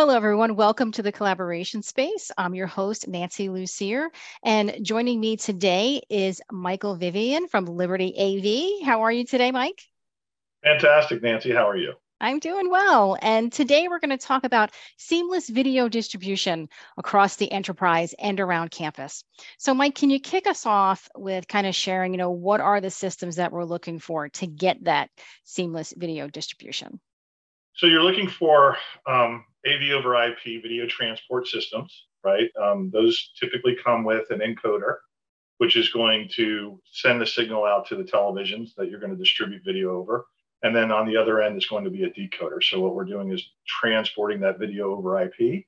Hello, everyone. Welcome to the collaboration space. I'm your host, Nancy Lucier, and joining me today is Michael Vivian from Liberty AV. How are you today, Mike? Fantastic, Nancy. How are you? I'm doing well. And today we're going to talk about seamless video distribution across the enterprise and around campus. So, Mike, can you kick us off with kind of sharing, you know, what are the systems that we're looking for to get that seamless video distribution? So, you're looking for um, AV over IP video transport systems, right? Um, those typically come with an encoder, which is going to send the signal out to the televisions that you're going to distribute video over. And then on the other end is going to be a decoder. So what we're doing is transporting that video over IP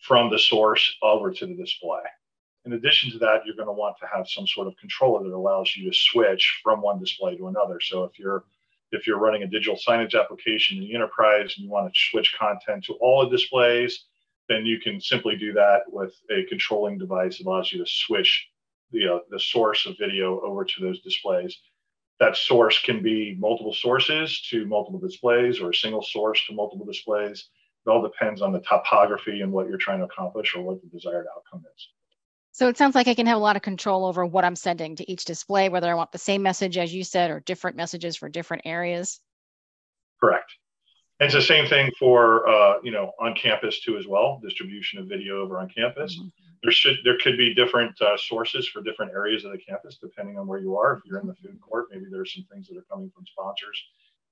from the source over to the display. In addition to that, you're going to want to have some sort of controller that allows you to switch from one display to another. So if you're if you're running a digital signage application in the enterprise and you want to switch content to all the displays, then you can simply do that with a controlling device that allows you to switch the, uh, the source of video over to those displays. That source can be multiple sources to multiple displays or a single source to multiple displays. It all depends on the topography and what you're trying to accomplish or what the desired outcome is. So it sounds like I can have a lot of control over what I'm sending to each display, whether I want the same message as you said or different messages for different areas. Correct. And it's the same thing for uh, you know on campus too as well. Distribution of video over on campus. Mm-hmm. There should there could be different uh, sources for different areas of the campus depending on where you are. If you're in the food court, maybe there's some things that are coming from sponsors.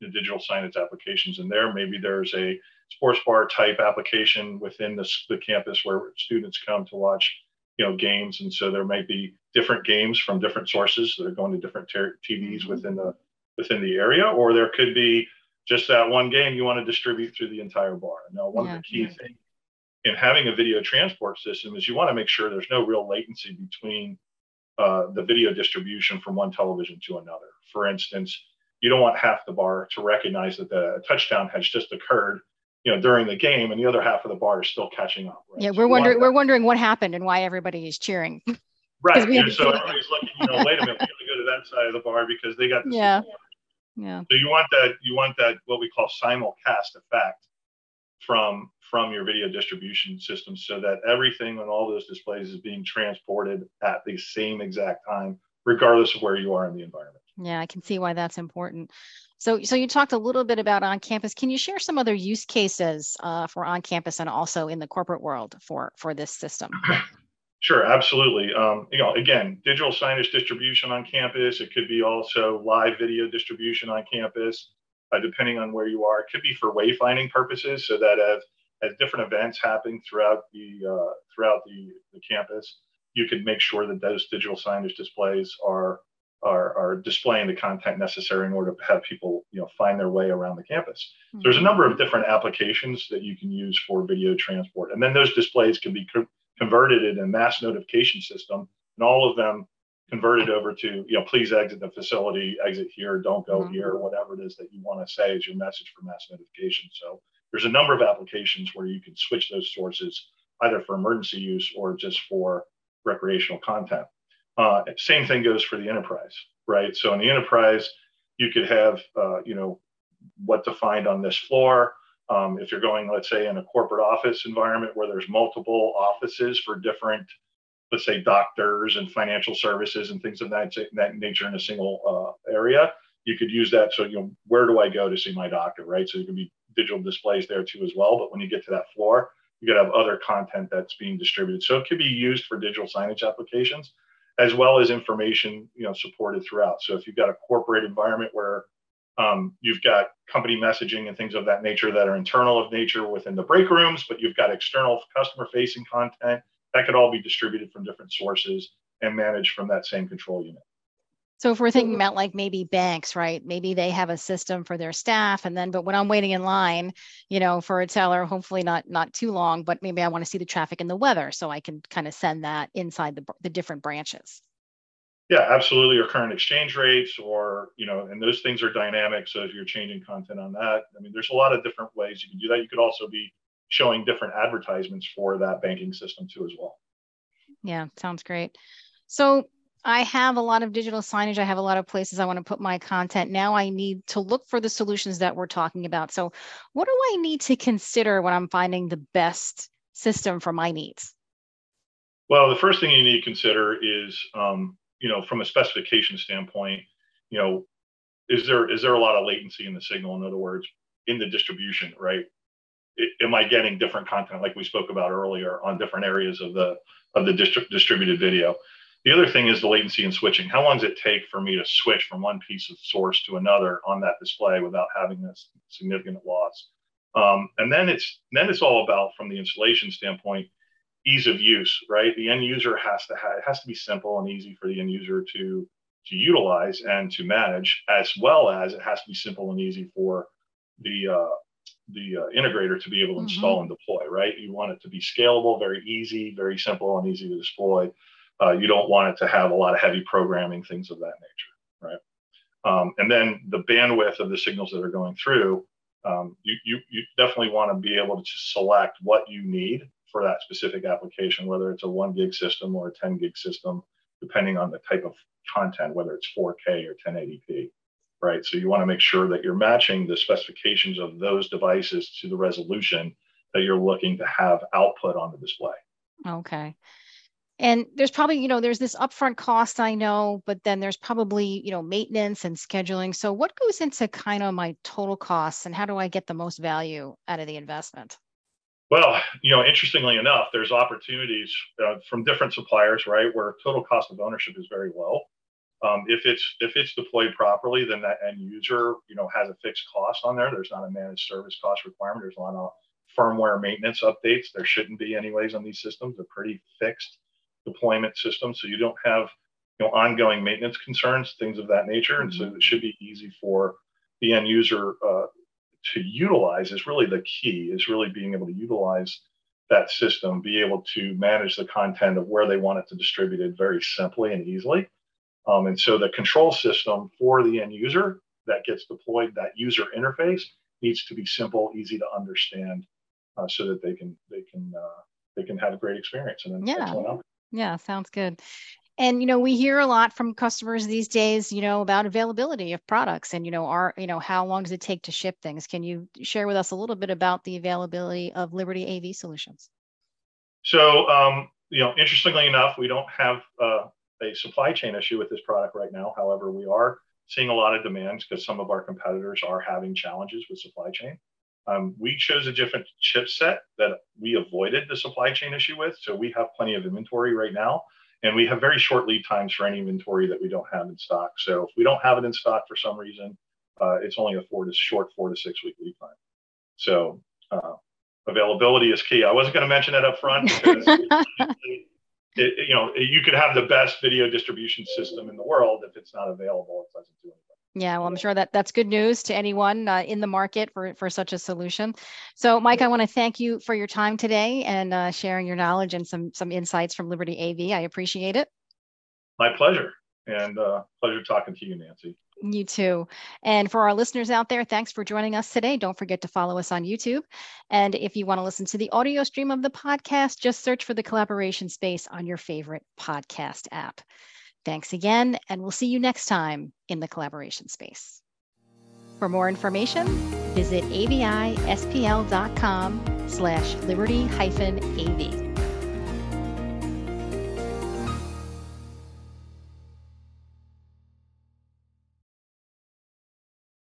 The digital signage applications in there. Maybe there's a sports bar type application within the, the campus where students come to watch you know games and so there might be different games from different sources that are going to different ter- tvs mm-hmm. within the within the area or there could be just that one game you want to distribute through the entire bar now one yeah, of the key yeah. things in having a video transport system is you want to make sure there's no real latency between uh, the video distribution from one television to another for instance you don't want half the bar to recognize that the touchdown has just occurred you know during the game and the other half of the bar is still catching up right? yeah we're so wondering we're wondering what happened and why everybody is cheering. Right and so everybody's looking you know wait a minute we gotta go to that side of the bar because they got yeah yeah. So you want that you want that what we call simulcast effect from from your video distribution system so that everything on all those displays is being transported at the same exact time regardless of where you are in the environment yeah i can see why that's important so, so you talked a little bit about on campus. Can you share some other use cases uh, for on campus and also in the corporate world for for this system? Sure, absolutely. Um, you know, again, digital signage distribution on campus. It could be also live video distribution on campus, uh, depending on where you are. It could be for wayfinding purposes, so that as as different events happen throughout the uh, throughout the, the campus, you could make sure that those digital signage displays are are, are displaying the content necessary in order to have people you know find their way around the campus. Mm-hmm. There's a number of different applications that you can use for video transport, and then those displays can be co- converted in a mass notification system, and all of them converted over to you know please exit the facility, exit here, don't go mm-hmm. here, whatever it is that you want to say is your message for mass notification. So there's a number of applications where you can switch those sources either for emergency use or just for recreational content. Uh, same thing goes for the enterprise, right? So in the enterprise, you could have, uh, you know, what to find on this floor. Um, if you're going, let's say, in a corporate office environment where there's multiple offices for different, let's say, doctors and financial services and things of that, that nature in a single uh, area, you could use that. So, you know, where do I go to see my doctor, right? So, it could be digital displays there too as well. But when you get to that floor, you could have other content that's being distributed. So, it could be used for digital signage applications as well as information you know supported throughout. So if you've got a corporate environment where um, you've got company messaging and things of that nature that are internal of nature within the break rooms, but you've got external customer facing content that could all be distributed from different sources and managed from that same control unit. So if we're thinking mm-hmm. about like maybe banks, right? Maybe they have a system for their staff, and then but when I'm waiting in line, you know, for a teller, hopefully not not too long, but maybe I want to see the traffic and the weather, so I can kind of send that inside the the different branches. Yeah, absolutely. Or current exchange rates, or you know, and those things are dynamic. So if you're changing content on that, I mean, there's a lot of different ways you can do that. You could also be showing different advertisements for that banking system too, as well. Yeah, sounds great. So I have a lot of digital signage. I have a lot of places I want to put my content. Now I need to look for the solutions that we're talking about. So, what do I need to consider when I'm finding the best system for my needs? Well, the first thing you need to consider is, um, you know, from a specification standpoint, you know, is there is there a lot of latency in the signal? In other words, in the distribution, right? It, am I getting different content like we spoke about earlier on different areas of the of the distri- distributed video? The other thing is the latency and switching. How long does it take for me to switch from one piece of source to another on that display without having this significant loss? Um, and then it's then it's all about from the installation standpoint, ease of use, right? The end user has to have it has to be simple and easy for the end user to to utilize and to manage, as well as it has to be simple and easy for the uh, the uh, integrator to be able to mm-hmm. install and deploy. Right? You want it to be scalable, very easy, very simple, and easy to deploy. Uh, you don't want it to have a lot of heavy programming, things of that nature, right? Um, and then the bandwidth of the signals that are going through, um, you, you, you definitely want to be able to select what you need for that specific application, whether it's a one gig system or a 10 gig system, depending on the type of content, whether it's 4K or 1080p, right? So you want to make sure that you're matching the specifications of those devices to the resolution that you're looking to have output on the display. Okay and there's probably you know there's this upfront cost i know but then there's probably you know maintenance and scheduling. So what goes into kind of my total costs and how do i get the most value out of the investment? Well you know interestingly enough there's opportunities uh, from different suppliers right where total cost of ownership is very low. Um, if it's if it's deployed properly then that end user you know has a fixed cost on there. There's not a managed service cost requirement. There's a lot of firmware maintenance updates. There shouldn't be anyways on these systems. They're pretty fixed deployment system, so you don't have you know ongoing maintenance concerns, things of that nature, and so mm-hmm. it should be easy for the end user uh, to utilize. Is really the key. Is really being able to utilize that system, be able to manage the content of where they want it to distribute it very simply and easily. Um, and so the control system for the end user that gets deployed, that user interface needs to be simple, easy to understand, uh, so that they can they can uh, they can have a great experience and yeah. Yeah, sounds good. And you know, we hear a lot from customers these days, you know, about availability of products and you know, are, you know, how long does it take to ship things? Can you share with us a little bit about the availability of Liberty AV solutions? So, um, you know, interestingly enough, we don't have uh, a supply chain issue with this product right now. However, we are seeing a lot of demands because some of our competitors are having challenges with supply chain. Um, we chose a different chipset that we avoided the supply chain issue with. So we have plenty of inventory right now. And we have very short lead times for any inventory that we don't have in stock. So if we don't have it in stock for some reason, uh, it's only a four to short four to six week lead time. So uh, availability is key. I wasn't going to mention it up front because it, it, you know you could have the best video distribution system in the world if it's not available, it doesn't do anything. Yeah, well, I'm sure that that's good news to anyone uh, in the market for, for such a solution. So, Mike, I want to thank you for your time today and uh, sharing your knowledge and some some insights from Liberty AV. I appreciate it. My pleasure, and uh, pleasure talking to you, Nancy. You too. And for our listeners out there, thanks for joining us today. Don't forget to follow us on YouTube. And if you want to listen to the audio stream of the podcast, just search for the collaboration space on your favorite podcast app. Thanks again, and we'll see you next time in the collaboration space. For more information, visit avispl.com slash liberty-av.